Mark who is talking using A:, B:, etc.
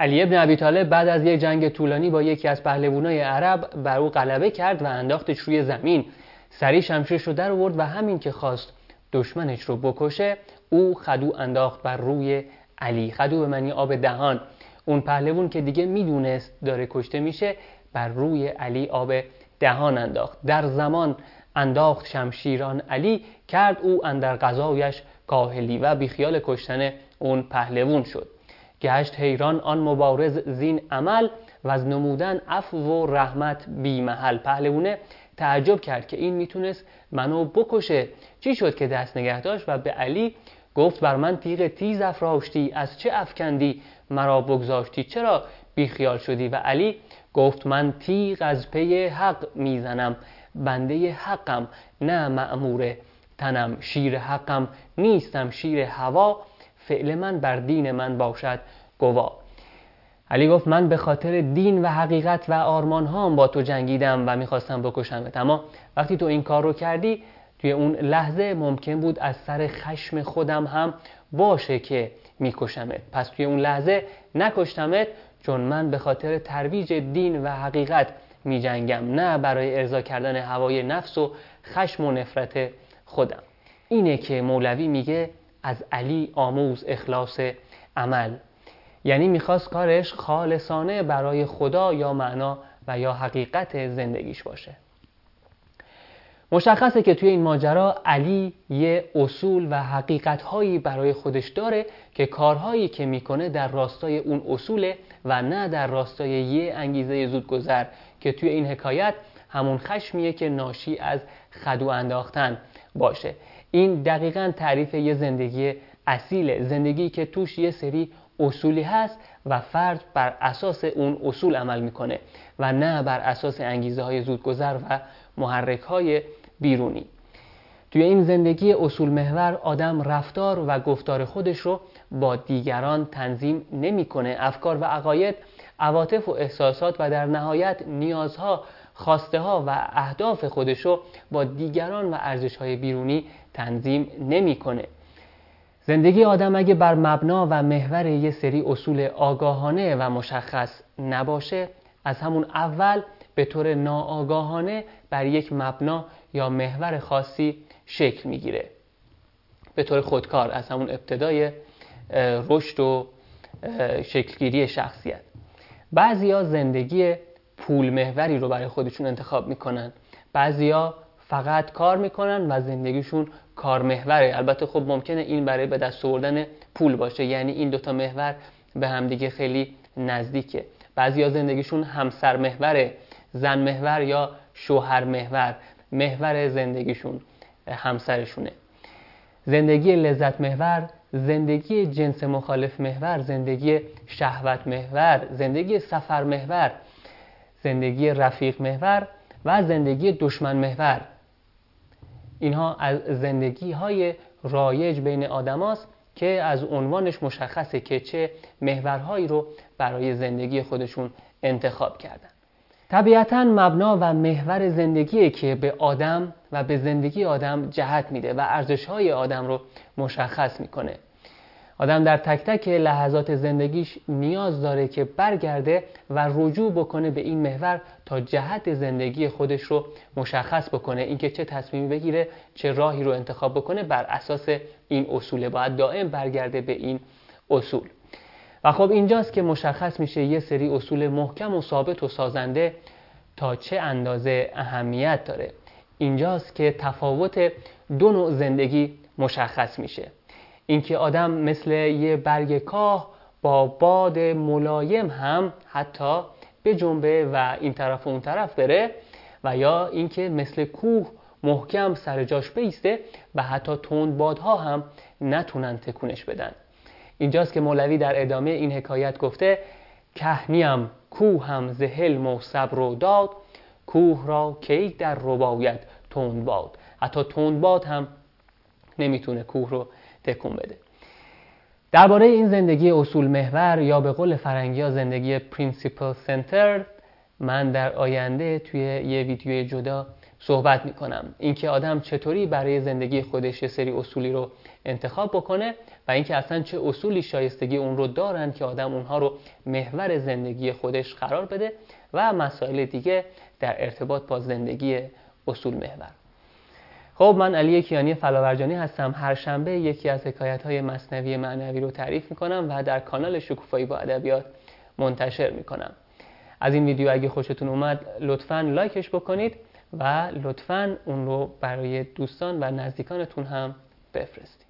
A: علی ابن ابی طالب بعد از یک جنگ طولانی با یکی از پهلوانای عرب بر او غلبه کرد و انداختش روی زمین. سری شمشیرش رو در آورد و همین که خواست دشمنش رو بکشه او خدو انداخت بر روی علی. خدو به معنی آب دهان. اون پهلوون که دیگه می‌دونست داره کشته میشه بر روی علی آب دهان انداخت. در زمان انداخت شمشیران علی کرد او اندر غذایش کاهلی و بیخیال کشتن اون پهلوون شد. گشت حیران آن مبارز زین عمل و از نمودن عفو و رحمت بی محل پهلوونه تعجب کرد که این می‌تونست منو بکشه. چی شد که دست نگه داشت و به علی گفت بر من تیغ تیز افراشتی. از چه افکندی؟ مرا بگذاشتی. چرا بیخیال شدی؟ و علی گفت من تیغ از پی حق می‌زنم. بنده حقم نه معمور تنم. شیر حقم نیستم. شیر هوا فعل من بر دین من باشد گوا علی گفت من به خاطر دین و حقیقت و آرمان هام با تو جنگیدم و می‌خواستم بکشمت. اما وقتی تو این کار رو کردی توی اون لحظه ممکن بود از سر خشم خودم هم باشه که میکشمت. پس توی اون لحظه نکشتمت چون من به خاطر ترویج دین و حقیقت می جنگم نه برای ارضا کردن هوای نفس و خشم و نفرت خودم. اینه که مولوی میگه از علی آموز اخلاص عمل. یعنی می‌خواست کارش خالصانه برای خدا یا معنا و یا حقیقت زندگیش باشه. مشخصه که توی این ماجرا علی یه اصول و حقیقت هایی برای خودش داره که کارهایی که می‌کنه در راستای اون اصوله و نه در راستای یه انگیزه زودگذر که توی این حکایت همون خشمیه که ناشی از خدو انداختن باشه. این دقیقا تعریف یه زندگی اصیله زندگی که توش یه سری اصولی هست و فرد بر اساس اون اصول عمل می‌کنه و نه بر اساس انگیزه های زودگذر و محرک های بیرونی. توی این زندگی اصول محور آدم رفتار و گفتار خودش رو با دیگران تنظیم نمی‌کنه. افکار و عقاید عواطف و احساسات و در نهایت نیازها خواسته ها و اهداف خودش رو با دیگران و ارزش های بیرونی تنظیم نمی‌کنه. زندگی آدم اگه بر مبنا و محور یه سری اصول آگاهانه و مشخص نباشه از همون اول به طور ناآگاهانه بر یک مبنا یا محور خاصی شکل می‌گیره. به طور خودکار از همون ابتدای رشد و شکلگیری شخصیت. بعضیا زندگی پول محوری رو برای خودشون انتخاب می‌کنن. بعضیا فقط کار می‌کنن و زندگیشون کار محوره. البته خب ممکنه این برای به دست آوردن پول باشه یعنی این دوتا محور به همدیگه خیلی نزدیکه. بعضیا زندگیشون همسر محوره زن محور یا شوهر محور. محور زندگیشون همسرشونه. زندگی لذت محور زندگی جنس مخالف محور زندگی شهوت محور زندگی سفر محور. زندگی رفیق محور و زندگی دشمن محور. اینها از زندگی های رایج بین آدماست که از عنوانش مشخصه که چه محورهایی رو برای زندگی خودشون انتخاب کردن. طبیعتا مبنا و محور زندگی که به آدم و به زندگی آدم جهت میده و ارزشهای آدم رو مشخص می‌کنه. آدم در تک تک لحظات زندگیش نیاز داره که برگرده و رجوع بکنه به این محور تا جهت زندگی خودش رو مشخص بکنه. اینکه چه تصمیمی بگیره چه راهی رو انتخاب بکنه بر اساس این اصوله باید دائم برگرده به این اصول. و خب اینجاست که مشخص میشه یه سری اصول محکم و ثابت و سازنده تا چه اندازه اهمیت داره. اینجاست که تفاوت دو نوع زندگی مشخص میشه. اینکه آدم مثل یه برگ کاه با باد ملایم هم حتی به جنبه و این طرف و اون طرف بره و یا اینکه مثل کوه محکم سر جاش بیسته و حتی تند بادها هم نتونن تکونش بدن. اینجاست که مولوی در ادامه این حکایت گفته که نیم کوهم ز حلم و صبر و داد کوه را کی در رباید تند باد؟ حتی تند باد هم نمی‌تونه کوه رو تکون بده. درباره این زندگی اصول محور یا به قول فرنگی ها زندگی principle centered من در آینده توی یه ویدیو جدا صحبت می‌کنم. اینکه آدم چطوری برای زندگی خودش یه سری اصولی رو انتخاب بکنه و اینکه اصلا چه اصولی شایستگی اون رو دارن که آدم اونها رو محور زندگی خودش قرار بده و مسائل دیگه در ارتباط با زندگی اصول محور. خب من علی کیانی فلاورجانی هستم. هر شنبه یکی از حکایت های مصنوی معنوی رو تعریف می‌کنم و در کانال شکوفایی با ادبیات منتشر می‌کنم. از این ویدیو اگه خوشتون اومد لطفا لایکش بکنید و لطفا اون رو برای دوستان و نزدیکانتون هم بفرستید.